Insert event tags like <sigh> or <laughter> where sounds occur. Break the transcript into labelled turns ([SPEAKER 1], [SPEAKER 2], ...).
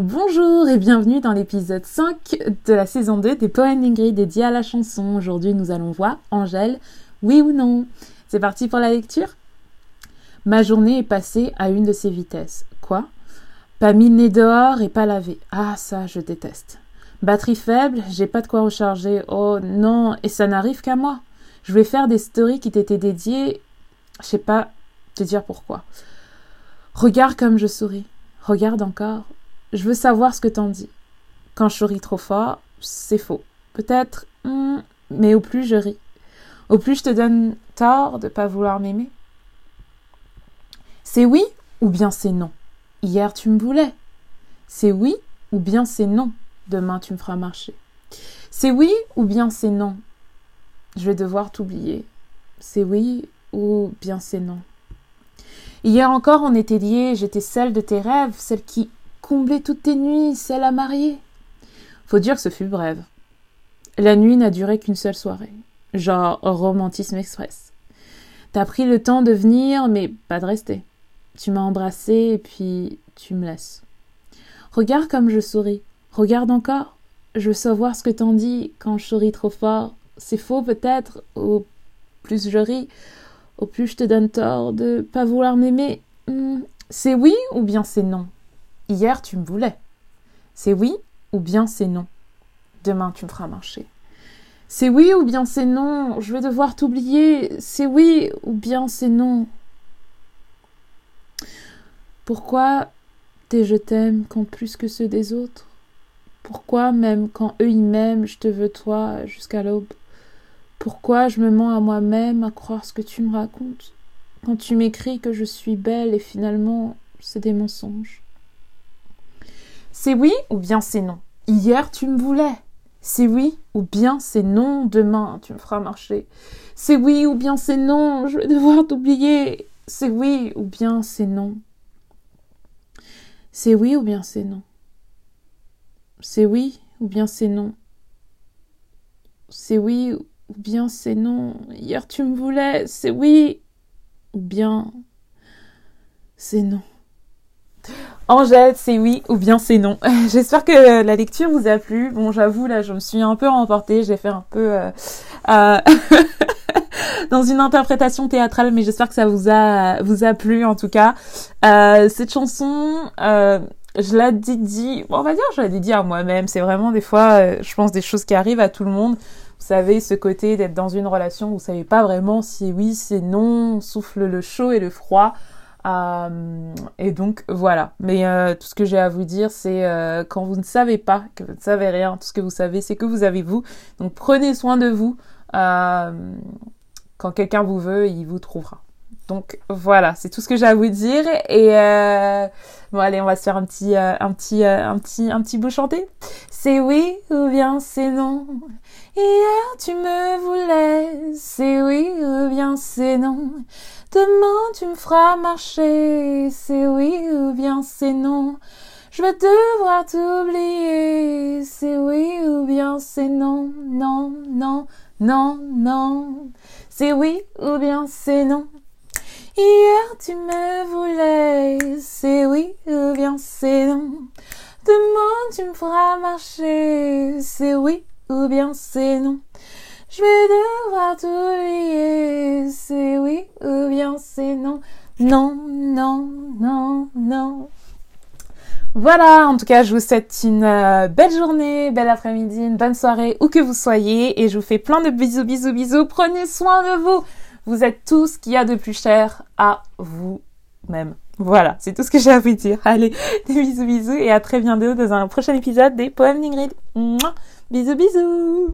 [SPEAKER 1] Bonjour et bienvenue dans l'épisode 5 de la saison 2 des poèmes d'Ingrid dédiés à la chanson. Aujourd'hui, nous allons voir Angèle, oui ou non. C'est parti pour la lecture? Ma journée est passée à une de ces vitesses. Quoi? Pas mis le nez dehors et pas lavé. Ah, ça, je déteste. Batterie faible, j'ai pas de quoi recharger. Oh non, et ça n'arrive qu'à moi. Je vais faire des stories qui t'étaient dédiées. Je sais pas te dire pourquoi. Regarde comme je souris. Regarde encore. Je veux savoir ce que t'en dis. Quand je ris trop fort, c'est faux. Peut-être, hmm, mais au plus je ris, au plus je te donne tort de pas vouloir m'aimer. C'est oui ou bien c'est non. Hier tu me voulais. C'est oui ou bien c'est non. Demain tu me feras marcher. C'est oui ou bien c'est non. Je vais devoir t'oublier. C'est oui ou bien c'est non. Hier encore on était liés, j'étais celle de tes rêves, celle qui combler toutes tes nuits, celle à marier. Faut dire que ce fut bref. La nuit n'a duré qu'une seule soirée. Genre romantisme express. T'as pris le temps de venir, mais pas de rester. Tu m'as embrassé et puis tu me laisses. Regarde comme je souris. Regarde encore. Je veux savoir ce que t'en dis quand je souris trop fort. C'est faux peut-être. Au plus je ris, au plus je te donne tort de pas vouloir m'aimer. Hmm, c'est oui ou bien c'est non? Hier, tu me voulais. C'est oui ou bien c'est non. Demain, tu me feras marcher. C'est oui ou bien c'est non. Je vais devoir t'oublier. C'est oui ou bien c'est non. Pourquoi tes je t'aime quand plus que ceux des autres? Pourquoi même quand eux ils m'aiment, je te veux toi jusqu'à l'aube? Pourquoi je me mens à moi-même à croire ce que tu me racontes? Quand tu m'écris que je suis belle et finalement c'est des mensonges. C'est oui ou bien c'est non. Hier, tu me voulais. C'est oui ou bien c'est non. Demain, tu me feras marcher. C'est oui ou bien c'est non. Je vais devoir t'oublier. C'est oui ou bien c'est non. C'est oui ou bien c'est non. C'est oui ou bien c'est non. C'est oui ou bien c'est non. Hier tu me voulais. C'est oui ou bien c'est non. Angèle, c'est oui ou bien c'est non. <laughs> J'espère que la lecture vous a plu. Bon, j'avoue, là, je me suis un peu remportée. J'ai fait un peu euh, euh, <laughs> dans une interprétation théâtrale, mais j'espère que ça vous a vous a plu en tout cas. Euh, cette chanson, je l'ai dit, on va dire, je l'ai dit à moi-même. C'est vraiment des fois, je pense, des choses qui arrivent à tout le monde. Vous savez, ce côté d'être dans une relation, vous savez pas vraiment si oui, c'est non, on souffle le chaud et le froid. Euh, et donc voilà. Mais euh, tout ce que j'ai à vous dire, c'est euh, quand vous ne savez pas, que vous ne savez rien, tout ce que vous savez, c'est que vous avez vous. Donc prenez soin de vous. quand quelqu'un vous veut, il vous trouvera. Donc voilà, c'est tout ce que j'ai à vous dire. Et bon allez, on va se faire un petit, un petit, un petit, un petit bout chanté. C'est oui ou bien c'est non? Hier tu me voulais. C'est oui ou bien c'est non? Demain tu me feras marcher, c'est oui ou bien c'est non? Je vais devoir t'oublier, c'est oui ou bien c'est non, non, non, non, non. C'est oui ou bien c'est non? Hier tu me voulais, c'est oui ou bien c'est non. Demain tu me feras marcher, c'est oui ou bien c'est non. Je vais devoir t'oublier, c'est oui ou bien c'est non. Non, non, non, non. Voilà, en tout cas, je vous souhaite une euh, belle journée, belle après-midi, une bonne soirée, où que vous soyez, et je vous fais plein de bisous, bisous, bisous. Prenez soin de vous. Vous êtes tout ce qu'il y a de plus cher à vous-même. Voilà, c'est tout ce que j'ai à vous dire. Allez, <laughs> des bisous, bisous, et à très bientôt dans un prochain épisode des Poèmes d'Ingrid. Bisous, bisous